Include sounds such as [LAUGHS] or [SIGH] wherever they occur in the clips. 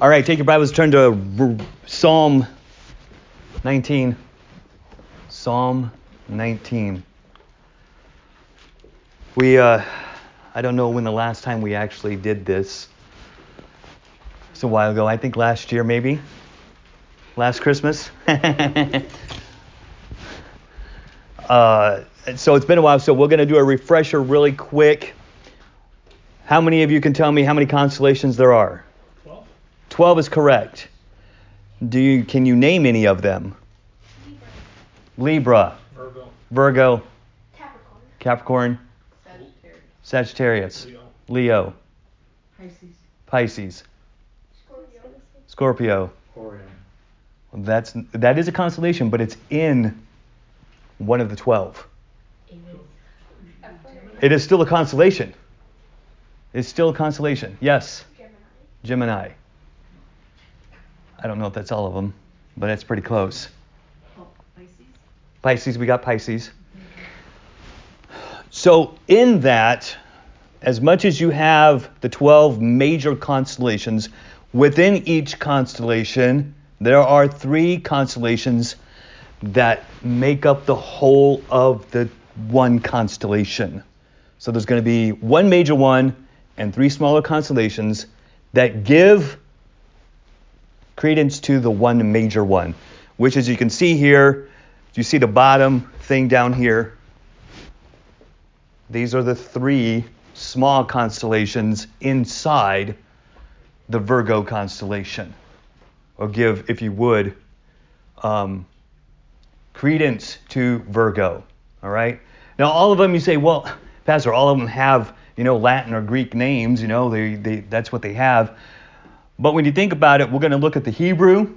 All right, take your Bibles, turn to Psalm 19. Psalm 19. We, uh, I don't know when the last time we actually did this. It's a while ago. I think last year, maybe. Last Christmas. [LAUGHS] uh, so it's been a while. So we're going to do a refresher really quick. How many of you can tell me how many constellations there are? 12 is correct. Do you can you name any of them? Libra. Libra. Virgo. Virgo. Capricorn. Capricorn. Sagittarius. Sagittarius. Leo. Leo. Pisces. Pisces. Scorpio. Scorpio. Orion. That's that is a constellation, but it's in one of the 12. It is still a constellation. It's still a constellation. Yes. Gemini. Gemini. I don't know if that's all of them, but it's pretty close. Oh, Pisces. Pisces, we got Pisces. So, in that, as much as you have the 12 major constellations, within each constellation, there are three constellations that make up the whole of the one constellation. So, there's going to be one major one and three smaller constellations that give credence to the one major one, which, as you can see here, you see the bottom thing down here. These are the three small constellations inside the Virgo constellation. Or give, if you would, um, credence to Virgo. All right? Now, all of them, you say, well, Pastor, all of them have, you know, Latin or Greek names, you know, they, they, that's what they have. But when you think about it, we're going to look at the Hebrew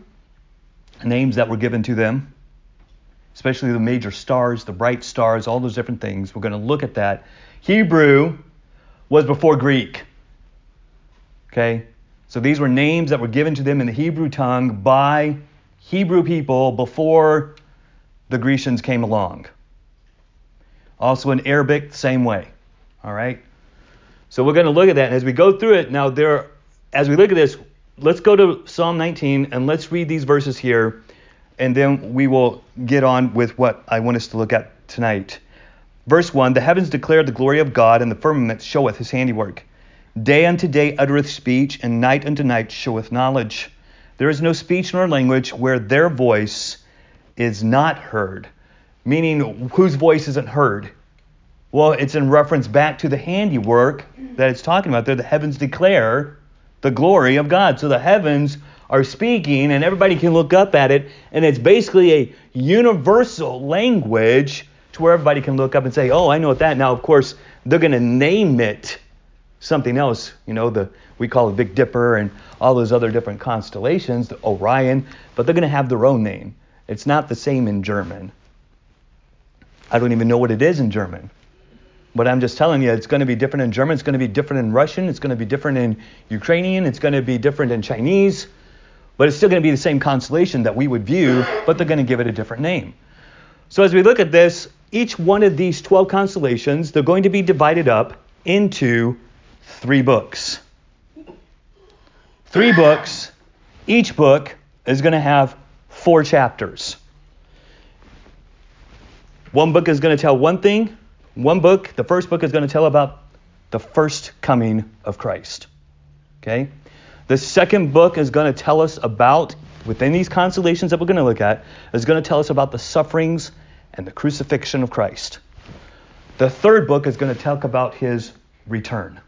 names that were given to them, especially the major stars, the bright stars, all those different things. We're going to look at that. Hebrew was before Greek. Okay? So these were names that were given to them in the Hebrew tongue by Hebrew people before the Grecians came along. Also in Arabic, same way. All right? So we're going to look at that. And as we go through it, now there, as we look at this, let's go to Psalm 19 and let's read these verses here, and then we will get on with what I want us to look at tonight. Verse 1 The heavens declare the glory of God, and the firmament showeth his handiwork. Day unto day uttereth speech, and night unto night showeth knowledge. There is no speech nor language where their voice is not heard. Meaning, whose voice isn't heard? Well, it's in reference back to the handiwork that it's talking about there. The heavens declare the glory of God. So the heavens are speaking, and everybody can look up at it, and it's basically a universal language to where everybody can look up and say, "Oh, I know what that." Now, of course, they're going to name it something else. You know, the we call it Big Dipper and all those other different constellations, the Orion, but they're going to have their own name. It's not the same in German. I don't even know what it is in German. But I'm just telling you, it's going to be different in German, it's going to be different in Russian, it's going to be different in Ukrainian, it's going to be different in Chinese, but it's still going to be the same constellation that we would view, but they're going to give it a different name. So as we look at this, each one of these 12 constellations, they're going to be divided up into three books. Three books. Each book is going to have four chapters. One book is going to tell one thing, one book, the first book is going to tell about the first coming of Christ. Okay? The second book is going to tell us about, within these constellations that we're going to look at, is going to tell us about the sufferings and the crucifixion of Christ. The third book is going to talk about his return.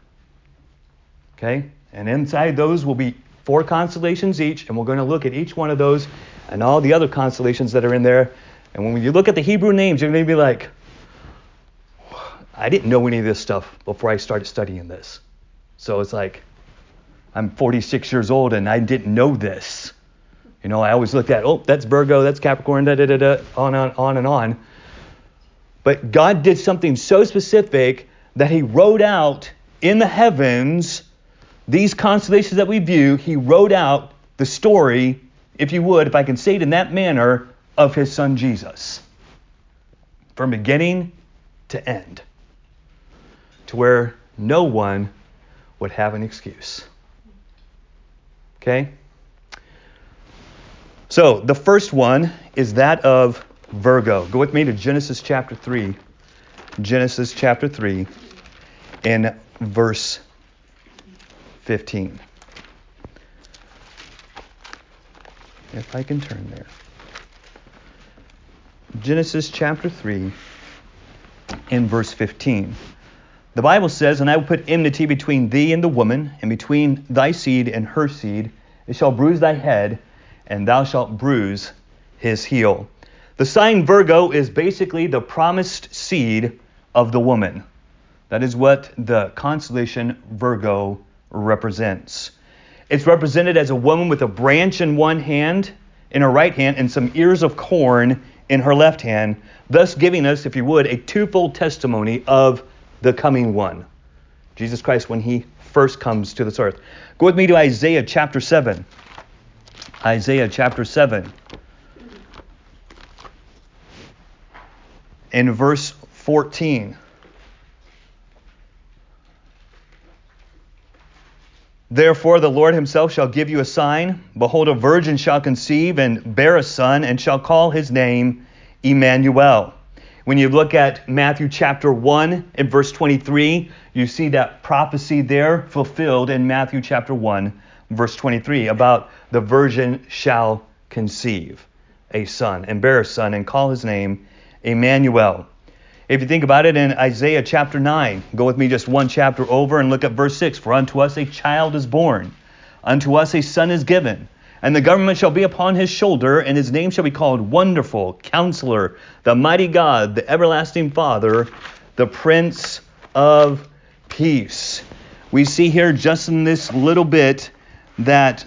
Okay? And inside those will be four constellations each, and we're going to look at each one of those and all the other constellations that are in there. And when you look at the Hebrew names, you're going to be like, I didn't know any of this stuff before I started studying this. So it's like, I'm 46 years old and I didn't know this. You know, I always looked at, oh, that's Virgo, that's Capricorn, da da da da, on, on, on and on. But God did something so specific that He wrote out in the heavens these constellations that we view. He wrote out the story, if you would, if I can say it in that manner, of His Son Jesus. From beginning to end to where no one would have an excuse. Okay? So the first one is that of Virgo. Go with me to Genesis chapter 3. Genesis chapter 3 in verse 15. If I can turn there. Genesis chapter 3 in verse 15. The Bible says, And I will put enmity between thee and the woman, and between thy seed and her seed. It shall bruise thy head, and thou shalt bruise his heel. The sign Virgo is basically the promised seed of the woman. That is what the constellation Virgo represents. It's represented as a woman with a branch in one hand, in her right hand, and some ears of corn in her left hand, thus giving us, if you would, a twofold testimony of the coming one. Jesus Christ when he first comes to this earth. Go with me to Isaiah chapter 7. Isaiah chapter 7. In verse 14. Therefore, the Lord himself shall give you a sign. Behold, a virgin shall conceive and bear a son, and shall call his name Emmanuel. When you look at Matthew chapter 1 and verse 23, you see that prophecy there fulfilled in Matthew chapter 1, verse 23, about the virgin shall conceive a son and bear a son and call his name Emmanuel. If you think about it in Isaiah chapter 9, go with me just one chapter over and look at verse 6. For unto us a child is born, unto us a son is given, and the government shall be upon his shoulder, and his name shall be called Wonderful, Counselor, the Mighty God, the Everlasting Father, the Prince of Peace. We see here just in this little bit that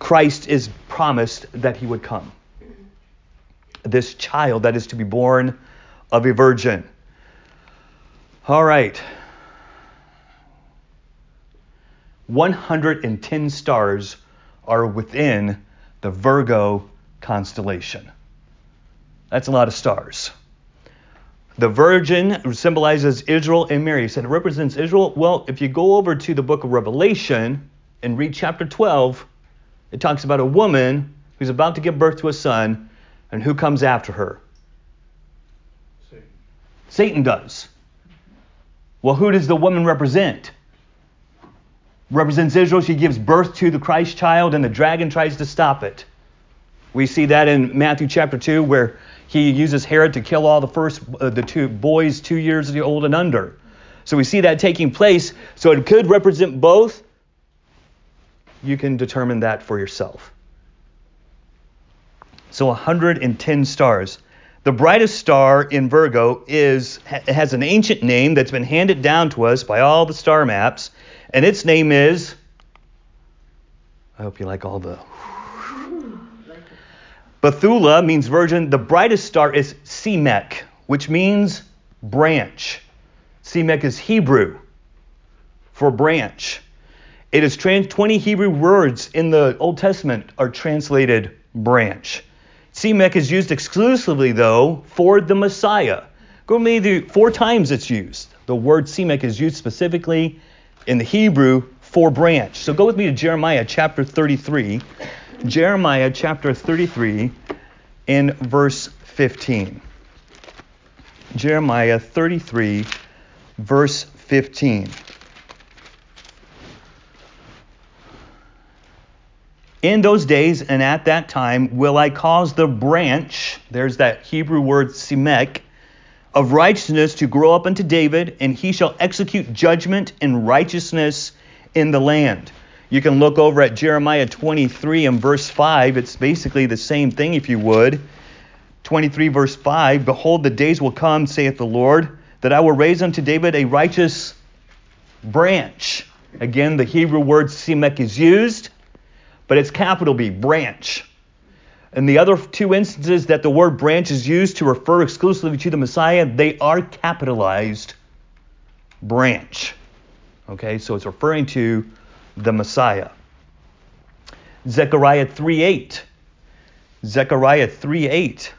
Christ is promised that he would come. This child that is to be born of a virgin. All right. 110 stars are within the Virgo constellation. That's a lot of stars. The virgin symbolizes Israel and Mary. You said it represents Israel. Well, if you go over to the book of Revelation and read chapter 12, it talks about a woman who's about to give birth to a son, and who comes after her? Satan does. Well, who does the woman represent? Represents Israel. She gives birth to the Christ child, and the dragon tries to stop it. We see that in Matthew chapter 2, where he uses Herod to kill all the first, uh, the two boys two years old and under. So we see that taking place. So it could represent both. You can determine that for yourself. So 110 stars. The brightest star in Virgo is has an ancient name that's been handed down to us by all the star maps, and its name is. I hope you like all the. Bethula means virgin. The brightest star is Semek, which means branch. Semek is Hebrew for branch. It is trans- 20 Hebrew words in the Old Testament are translated branch. Semek is used exclusively, though, for the Messiah. Go maybe four times it's used. The word Semek is used specifically in the Hebrew for branch. So go with me to Jeremiah chapter 33. Jeremiah chapter 33 in verse 15. Jeremiah 33, verse 15. In those days and at that time will I cause the branch, there's that Hebrew word semek, of righteousness to grow up unto David, and he shall execute judgment and righteousness in the land. You can look over at Jeremiah 23 and verse 5. It's basically the same thing, if you would. 23 verse 5 Behold, the days will come, saith the Lord, that I will raise unto David a righteous branch. Again, the Hebrew word semek is used but it's capital B, branch. And the other two instances that the word branch is used to refer exclusively to the Messiah, they are capitalized branch. Okay, so it's referring to the Messiah. Zechariah 3:8. Zechariah 3:8.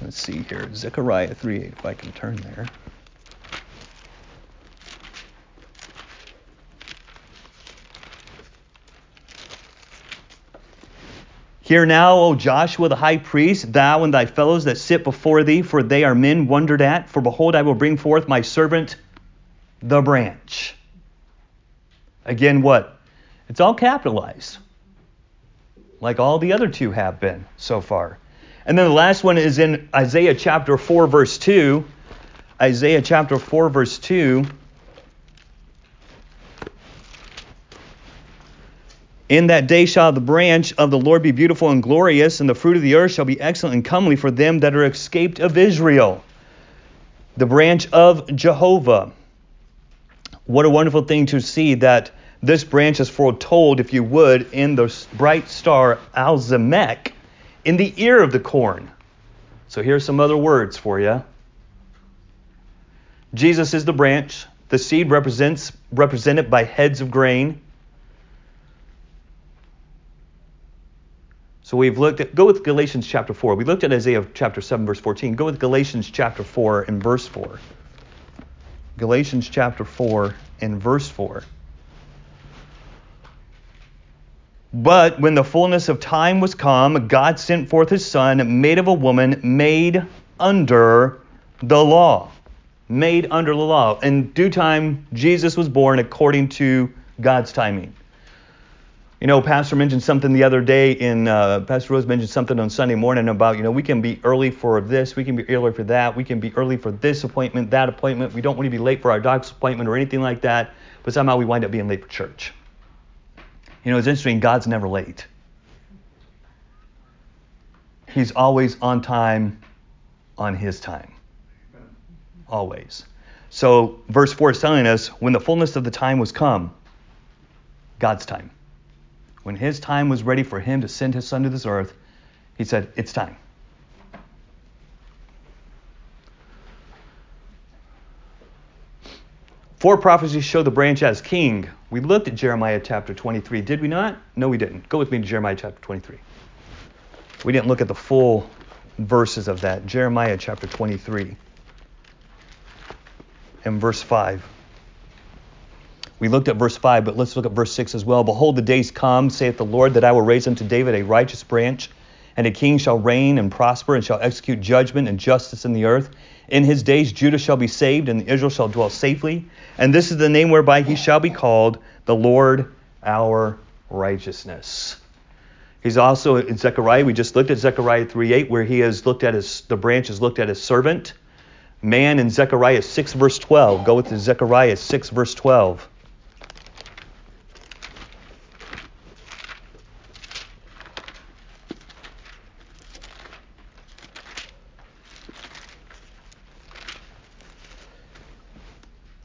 Let's see here. Zechariah 3:8, if I can turn there. Hear now, O Joshua the high priest, thou and thy fellows that sit before thee, for they are men wondered at. For behold, I will bring forth my servant, the branch. Again, what? It's all capitalized, like all the other two have been so far. And then the last one is in Isaiah chapter 4, verse 2. Isaiah chapter 4, verse 2. In that day shall the branch of the Lord be beautiful and glorious, and the fruit of the earth shall be excellent and comely for them that are escaped of Israel. The branch of Jehovah. What a wonderful thing to see that this branch is foretold, if you would, in the bright star Alzamech in the ear of the corn. So here's some other words for you. Jesus is the branch. The seed represents represented by heads of grain. So we've looked at, go with Galatians chapter 4. We looked at Isaiah chapter 7, verse 14. Go with Galatians chapter 4 and verse 4. Galatians chapter 4 and verse 4. But when the fullness of time was come, God sent forth his Son, made of a woman, made under the law. Made under the law. In due time, Jesus was born according to God's timing. You know, Pastor mentioned something the other day in, uh, Pastor Rose mentioned something on Sunday morning about, you know, we can be early for this, we can be early for that, we can be early for this appointment, that appointment. We don't want to be late for our doctor's appointment or anything like that, but somehow we wind up being late for church. You know, it's interesting, God's never late. He's always on time, on His time. Always. So, verse 4 is telling us when the fullness of the time was come, God's time. When his time was ready for him to send his son to this earth, he said, It's time. Four prophecies show the branch as king. We looked at Jeremiah chapter 23, did we not? No, we didn't. Go with me to Jeremiah chapter 23. We didn't look at the full verses of that. Jeremiah chapter 23 and verse 5. We looked at verse 5, but let's look at verse 6 as well. Behold, the days come, saith the Lord, that I will raise unto David a righteous branch, and a king shall reign and prosper, and shall execute judgment and justice in the earth. In his days Judah shall be saved, and Israel shall dwell safely. And this is the name whereby he shall be called the Lord our righteousness. He's also in Zechariah. We just looked at Zechariah 3:8, where he has looked at his the branch has looked at his servant. Man in Zechariah 6 verse 12. Go with Zechariah 6 verse 12.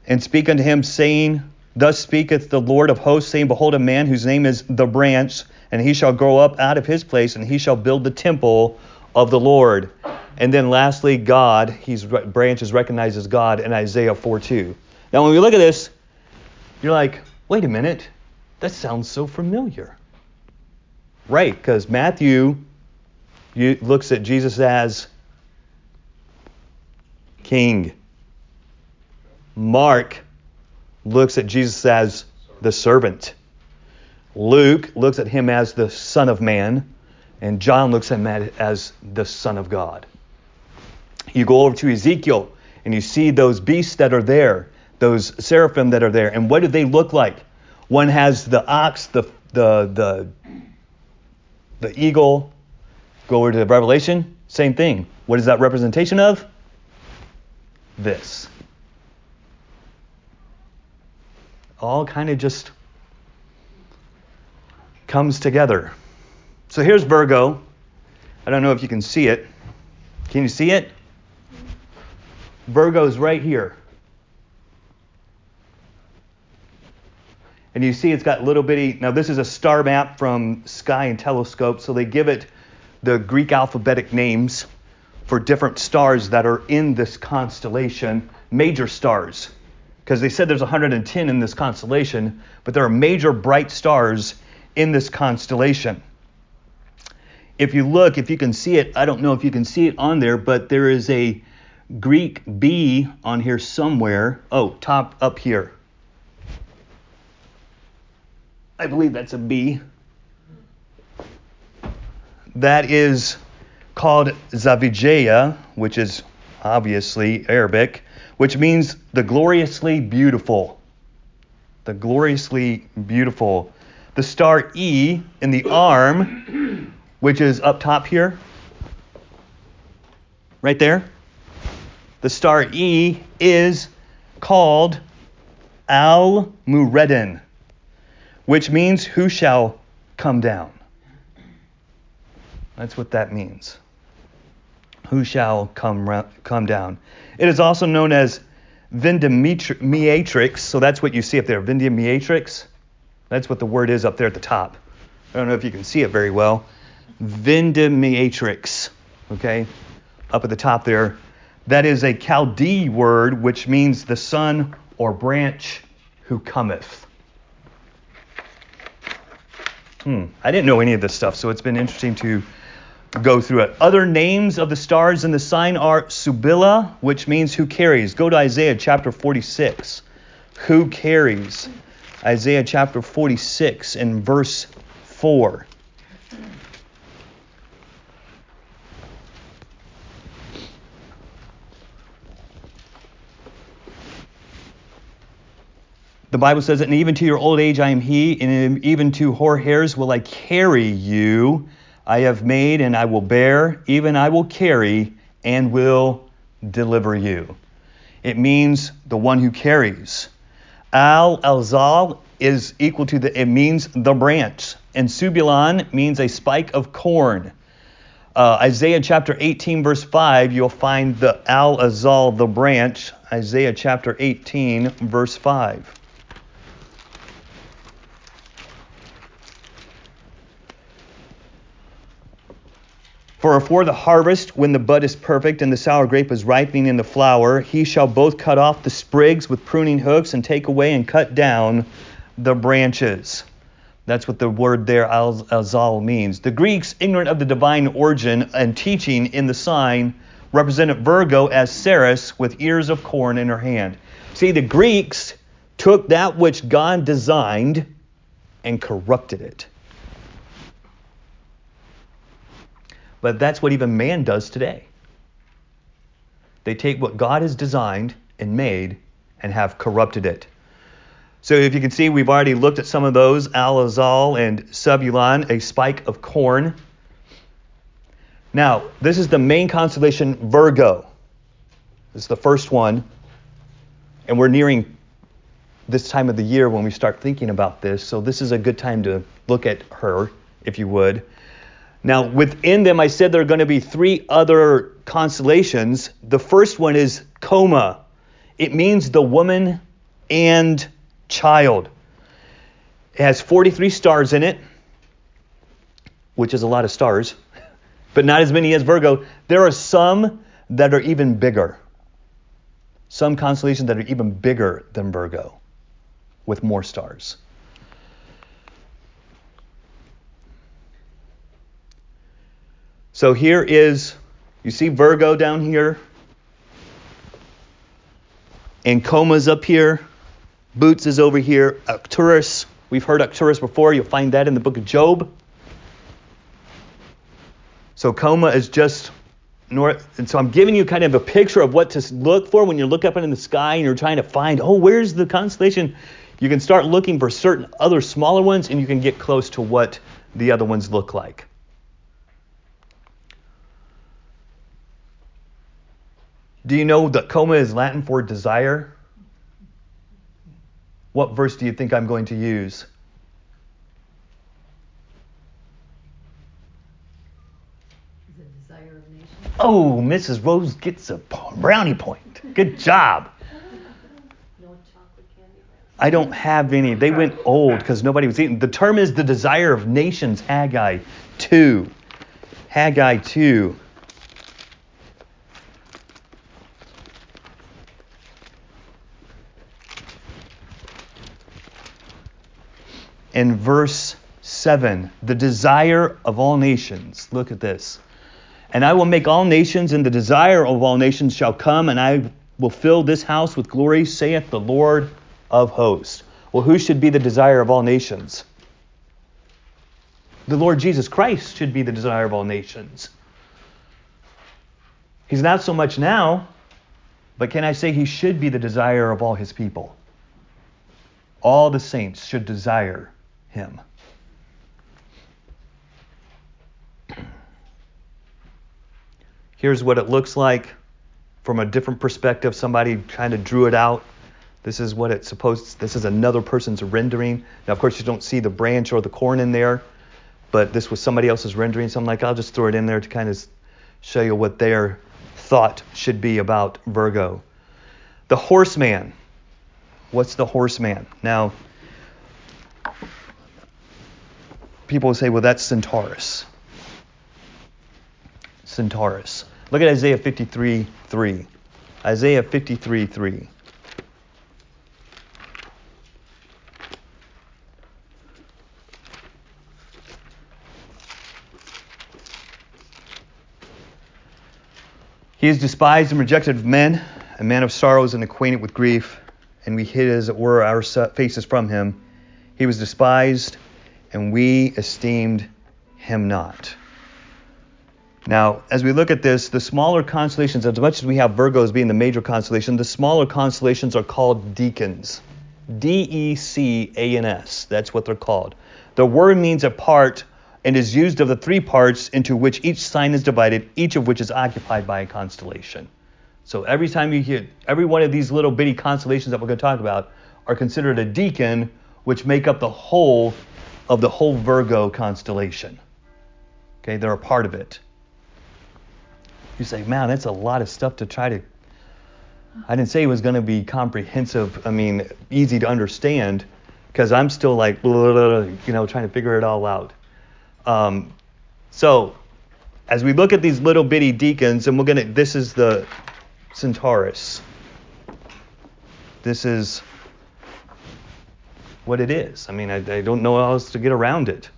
And speak unto him, saying, Thus speaketh the Lord of hosts, saying, Behold, a man whose name is the branch, and he shall grow up out of his place, and he shall build the temple of the Lord. And then lastly, God, he's branch is recognized as God in Isaiah 4:2. Now, when we look at this, you're like, wait a minute, that sounds so familiar. Right, because Matthew looks at Jesus as king. Mark looks at Jesus as the servant. Luke looks at him as the Son of Man. And John looks at him as the Son of God. You go over to Ezekiel and you see those beasts that are there, those seraphim that are there. And what do they look like? One has the ox, the, the, the, the eagle. Go over to Revelation, same thing. What is that representation of? This. All kind of just comes together. So here's Virgo. I don't know if you can see it. Can you see it? Virgo's right here. And you see it's got little bitty. Now, this is a star map from Sky and Telescope, so they give it the Greek alphabetic names for different stars that are in this constellation, major stars because they said there's 110 in this constellation, but there are major bright stars in this constellation. If you look, if you can see it, I don't know if you can see it on there, but there is a Greek B on here somewhere. Oh, top up here. I believe that's a B. that is called Zavijava, which is obviously Arabic, which means the gloriously beautiful. The gloriously beautiful. The star E in the arm, which is up top here, right there. The star E is called Al Mureddin, which means who shall come down. That's what that means. Who shall come, come down. It is also known as Vindemiatrix, so that's what you see up there, Vindemiatrix. That's what the word is up there at the top. I don't know if you can see it very well. Vindemiatrix, okay, up at the top there. That is a Chaldee word which means the son or branch who cometh. Hmm, I didn't know any of this stuff, so it's been interesting to go through it. Other names of the stars in the sign are Subila, which means who carries. Go to Isaiah chapter 46. Who carries? Isaiah chapter 46 and verse 4. The Bible says and even to your old age I am he, and even to hoar hairs will I carry you. I have made and I will bear, even I will carry and will deliver you. It means the one who carries. Al Alzal is equal to the, it means the branch. And Subulan means a spike of corn. Uh, Isaiah chapter 18, verse 5, you'll find the Al Azal, the branch. Isaiah chapter 18, verse 5. For afore the harvest, when the bud is perfect and the sour grape is ripening in the flower, he shall both cut off the sprigs with pruning hooks and take away and cut down the branches. That's what the word there, azal, means. The Greeks, ignorant of the divine origin and teaching in the sign, represented Virgo as Ceres with ears of corn in her hand. See, the Greeks took that which God designed and corrupted it. But that's what even man does today. They take what God has designed and made and have corrupted it. So if you can see, we've already looked at some of those, Al-Azal and Subulon, a spike of corn. Now, this is the main constellation Virgo. This is the first one. And we're nearing this time of the year when we start thinking about this. So this is a good time to look at her, if you would. Now, within them, I said there are going to be three other constellations. The first one is Coma. It means the woman and child. It has 43 stars in it, which is a lot of stars, [LAUGHS] but not as many as Virgo. There are some that are even bigger. Some constellations that are even bigger than Virgo with more stars. So here is, you see Virgo down here, and Coma's up here, Boots is over here, Arcturus. We've heard Arcturus before. You'll find that in the book of Job. So Coma is just north. And so I'm giving you kind of a picture of what to look for when you look up in the sky and you're trying to find, oh, where's the constellation? You can start looking for certain other smaller ones and you can get close to what the other ones look like. Do you know that coma is Latin for desire? What verse do you think I'm going to use? Oh, Mrs. Rose gets a brownie point. Good job. No chocolate candy I don't have any. They went old because nobody was eating. The term is the desire of nations, Haggai 2. Haggai 2. In verse 7 the desire of all nations. Look at this. And I will make all nations, and the desire of all nations shall come, and I will fill this house with glory, saith the Lord of hosts. Well, who should be the desire of all nations? the Lord Jesus Christ should be the desire of all nations. He's not so much now, but can I say he should be the desire of all his people? All the saints should desire him. Here's what it looks like from a different perspective. Somebody kind of drew it out. This is what it's supposed. This is another person's rendering. Now, of course, you don't see the branch or the corn in there, but this was somebody else's rendering. So I'm like, I'll just throw it in there to kind of show you what their thought should be about Virgo. The horseman. What's the horseman? Now, people say, well, that's Centaurus. Centaurus. Look at Isaiah 53 3. Isaiah 53 3. He is despised and rejected of men, a man of sorrows and acquainted with grief, and we hid, as it were, our faces from him. He was despised, and we esteemed him not. Now, as we look at this, the smaller constellations, as much as we have Virgos being the major constellation, the smaller constellations are called decans. D E C A N S. That's what they're called. The word means a part and is used of the three parts into which each sign is divided, each of which is occupied by a constellation. So every time you hear, every one of these little bitty constellations that we're going to talk about are considered a decan, which make up the whole of the whole Virgo constellation. Okay, they're a part of it. You say, man, that's a lot of stuff to try to. I didn't say it was going to be comprehensive, I mean, easy to understand, because I'm still like, you know, trying to figure it all out. Um, so, as we look at these little bitty decans, and we're going to, this is the Centaurus. This is what it is. I mean, I, I don't know how else to get around it.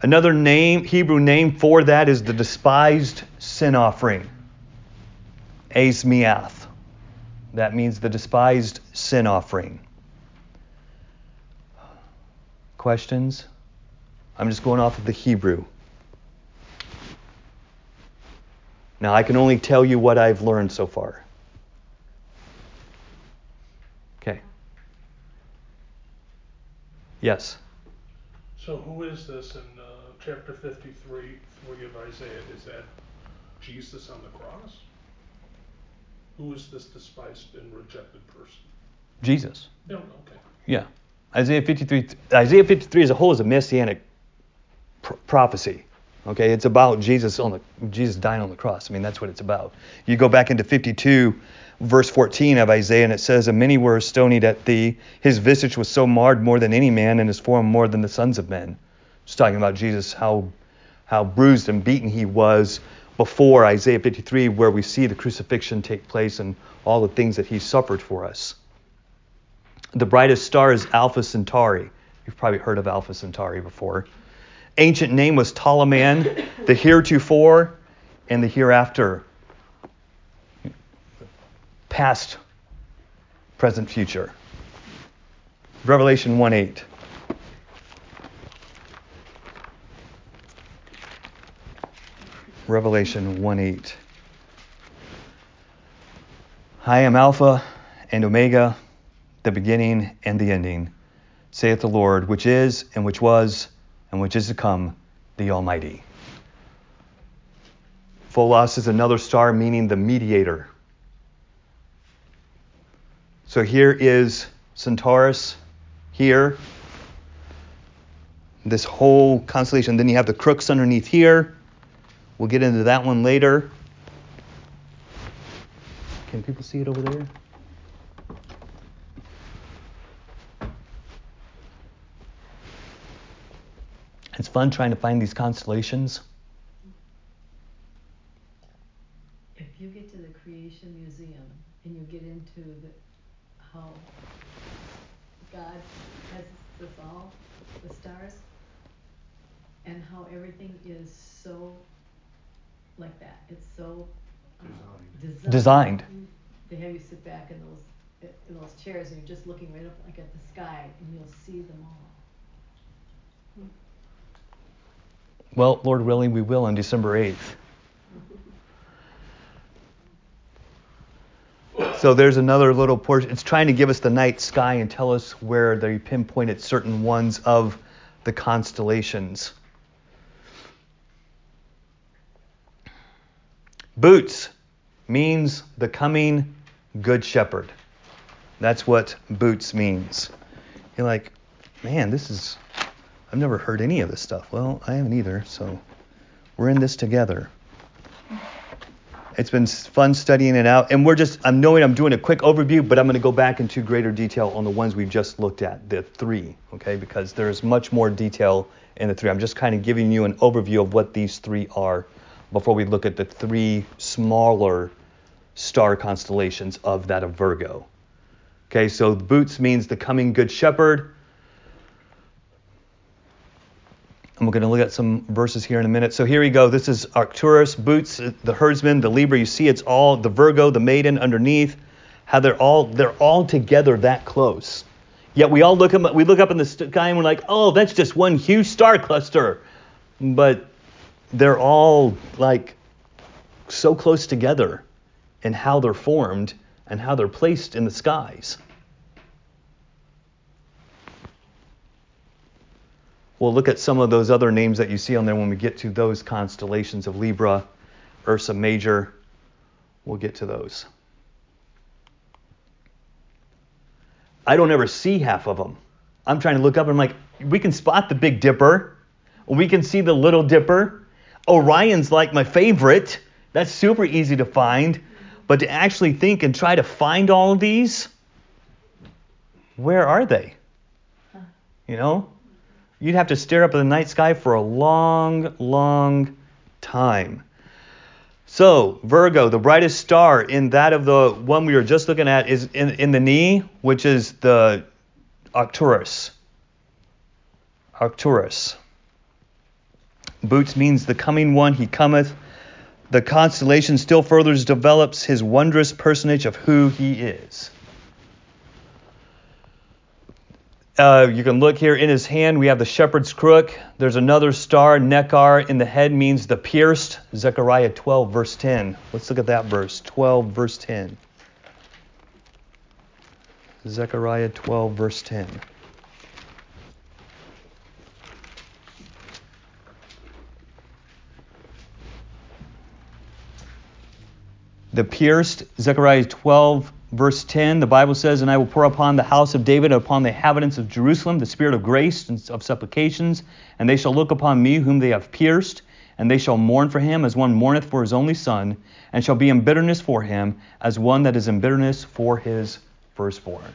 Another name, Hebrew name for that is the despised sin offering. Asmiath. That means the despised sin offering. Questions? I'm just going off of the Hebrew. Now, I can only tell you what I've learned so far. Yes. So, who is this in uh, chapter 53, 3 of Isaiah? Is that Jesus on the cross? Who is this despised and rejected person? Jesus. Yeah, okay. Yeah. Isaiah 53, Isaiah 53 as a whole is a messianic pr- prophecy. Okay, it's about Jesus on the Jesus dying on the cross. I mean, that's what it's about. You go back into 52, verse 14 of Isaiah, and it says, "And many were stonied at thee. His visage was so marred more than any man, and his form more than the sons of men." It's talking about Jesus, how how bruised and beaten he was before Isaiah 53, where we see the crucifixion take place and all the things that he suffered for us. The brightest star is Alpha Centauri. You've probably heard of Alpha Centauri before ancient name was Ptolemaeon, the heretofore and the hereafter. Past, present, future. Revelation 1 8. Revelation 1 8. I am Alpha and Omega, the beginning and the ending, saith the Lord, which is and which was and which is to come, the Almighty. Phobos is another star meaning the mediator. So here is Centaurus, here, this whole constellation. Then you have the crooks underneath here. We'll get into that one later. Can people see it over there? It's fun trying to find these constellations. If you get to the Creation Museum and you get into the, how God has this all, the stars, and how everything is so like that. It's so uh, designed. Designed. They have you sit back in those at those chairs and you're just looking right up like at the sky and you'll see them all. Well, Lord willing, we will on December 8th. So there's another little portion. It's trying to give us the night sky and tell us where they pinpointed certain ones of the constellations. Boots means the coming good shepherd. That's what boots means. You're like, man, this is, I've never heard any of this stuff. Well, I haven't either, so we're in this together. It's been fun studying it out, and we're just, I'm knowing I'm doing a quick overview, but I'm going to go back into greater detail on the ones we've just looked at, the three, okay, because there's much more detail in the three. I'm just kind of giving you an overview of what these three are before we look at the three smaller star constellations of that of Virgo. Okay, so boots means the coming good shepherd. And we're going to look at some verses here in a minute. So here we go. This is Arcturus, Boots, the herdsman, the Libra. You see, it's all the Virgo, the maiden underneath. How they're all they're all together that close. Yet we all look up we look up in the sky and we're like, oh, that's just one huge star cluster. But they're all like so close together in how they're formed and how they're placed in the skies. We'll look at some of those other names that you see on there when we get to those constellations of Libra, Ursa Major. We'll get to those. I don't ever see half of them. I'm trying to look up and I'm like, we can spot the Big Dipper. We can see the Little Dipper. Orion's like my favorite. That's super easy to find. But to actually think and try to find all of these, where are they? You know? You'd have to stare up at the night sky for a long, long time. So, Virgo, the brightest star in that of the one we were just looking at is in, in the knee, which is the Arcturus. Arcturus. Boots means the coming one, he cometh. The constellation still further develops his wondrous personage of who he is. Uh, you can look here in his hand, we have the shepherd's crook. There's another star, Nekkar, in the head means the pierced. Zechariah 12, verse 10. Let's look at that verse. 12, verse 10. Zechariah 12, verse 10. the pierced, Zechariah 12, verse 10, the Bible says, And I will pour upon the house of David upon the inhabitants of Jerusalem the spirit of grace and of supplications, and they shall look upon me whom they have pierced, and they shall mourn for him as one mourneth for his only son, and shall be in bitterness for him as one that is in bitterness for his firstborn.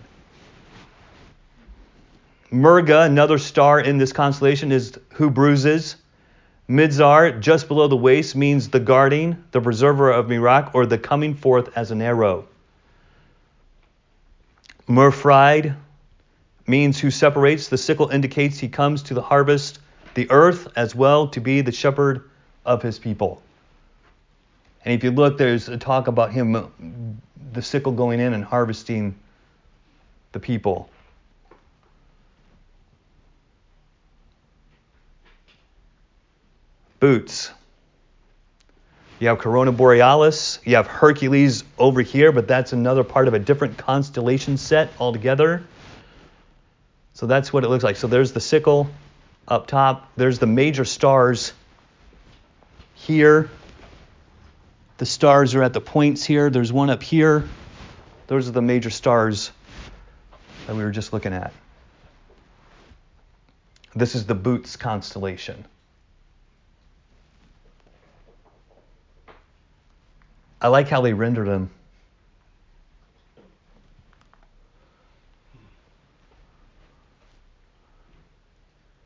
Mirga, another star in this constellation, is who bruises. Mizar, just below the waist, means the guarding, the preserver of Merak, or the coming forth as an arrow. Muphrid means who separates. The sickle indicates he comes to the harvest, the earth as well, to be the shepherd of his people. And if you look, there's a talk about him, uh, the sickle going in and harvesting the people. boots. You have Corona Borealis. You have Hercules over here, but that's another part of a different constellation set altogether. So that's what it looks like. So there's the sickle up top. There's the major stars here. The stars are at the points here. There's one up here. Those are the major stars that we were just looking at. This is the Boots constellation. I like how they rendered him.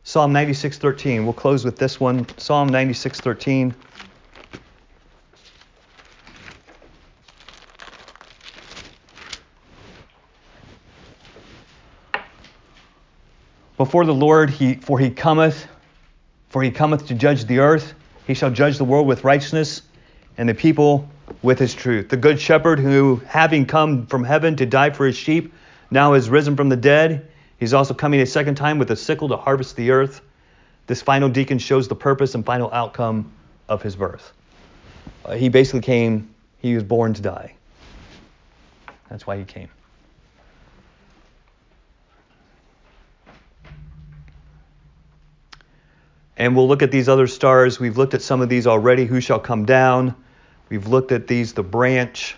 Psalm 96:13. We'll close with this one. Psalm 96:13. Before the Lord, he, for he cometh, for he cometh to judge the earth. He shall judge the world with righteousness and the people with his truth. The good shepherd who, having come from heaven to die for his sheep, now has risen from the dead. He's also coming a second time with a sickle to harvest the earth. This final decan shows the purpose and final outcome of his birth. Uh, he basically came, he was born to die. That's why he came. And we'll look at these other stars. We've looked at some of these already. Who shall come down? We've looked at these, the branch.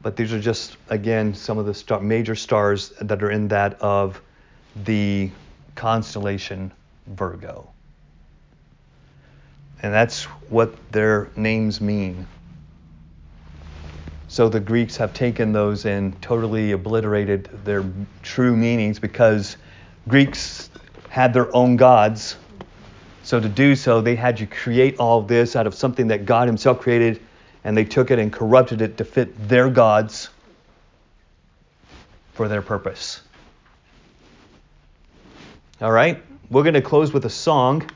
But these are just, again, some of the star, major stars that are in that of the constellation Virgo. And that's what their names mean. So the Greeks have taken those and totally obliterated their true meanings because Greeks had their own gods so to do so, they had you create all this out of something that God Himself created, and they took it and corrupted it to fit their gods for their purpose. All right, we're going to close with a song.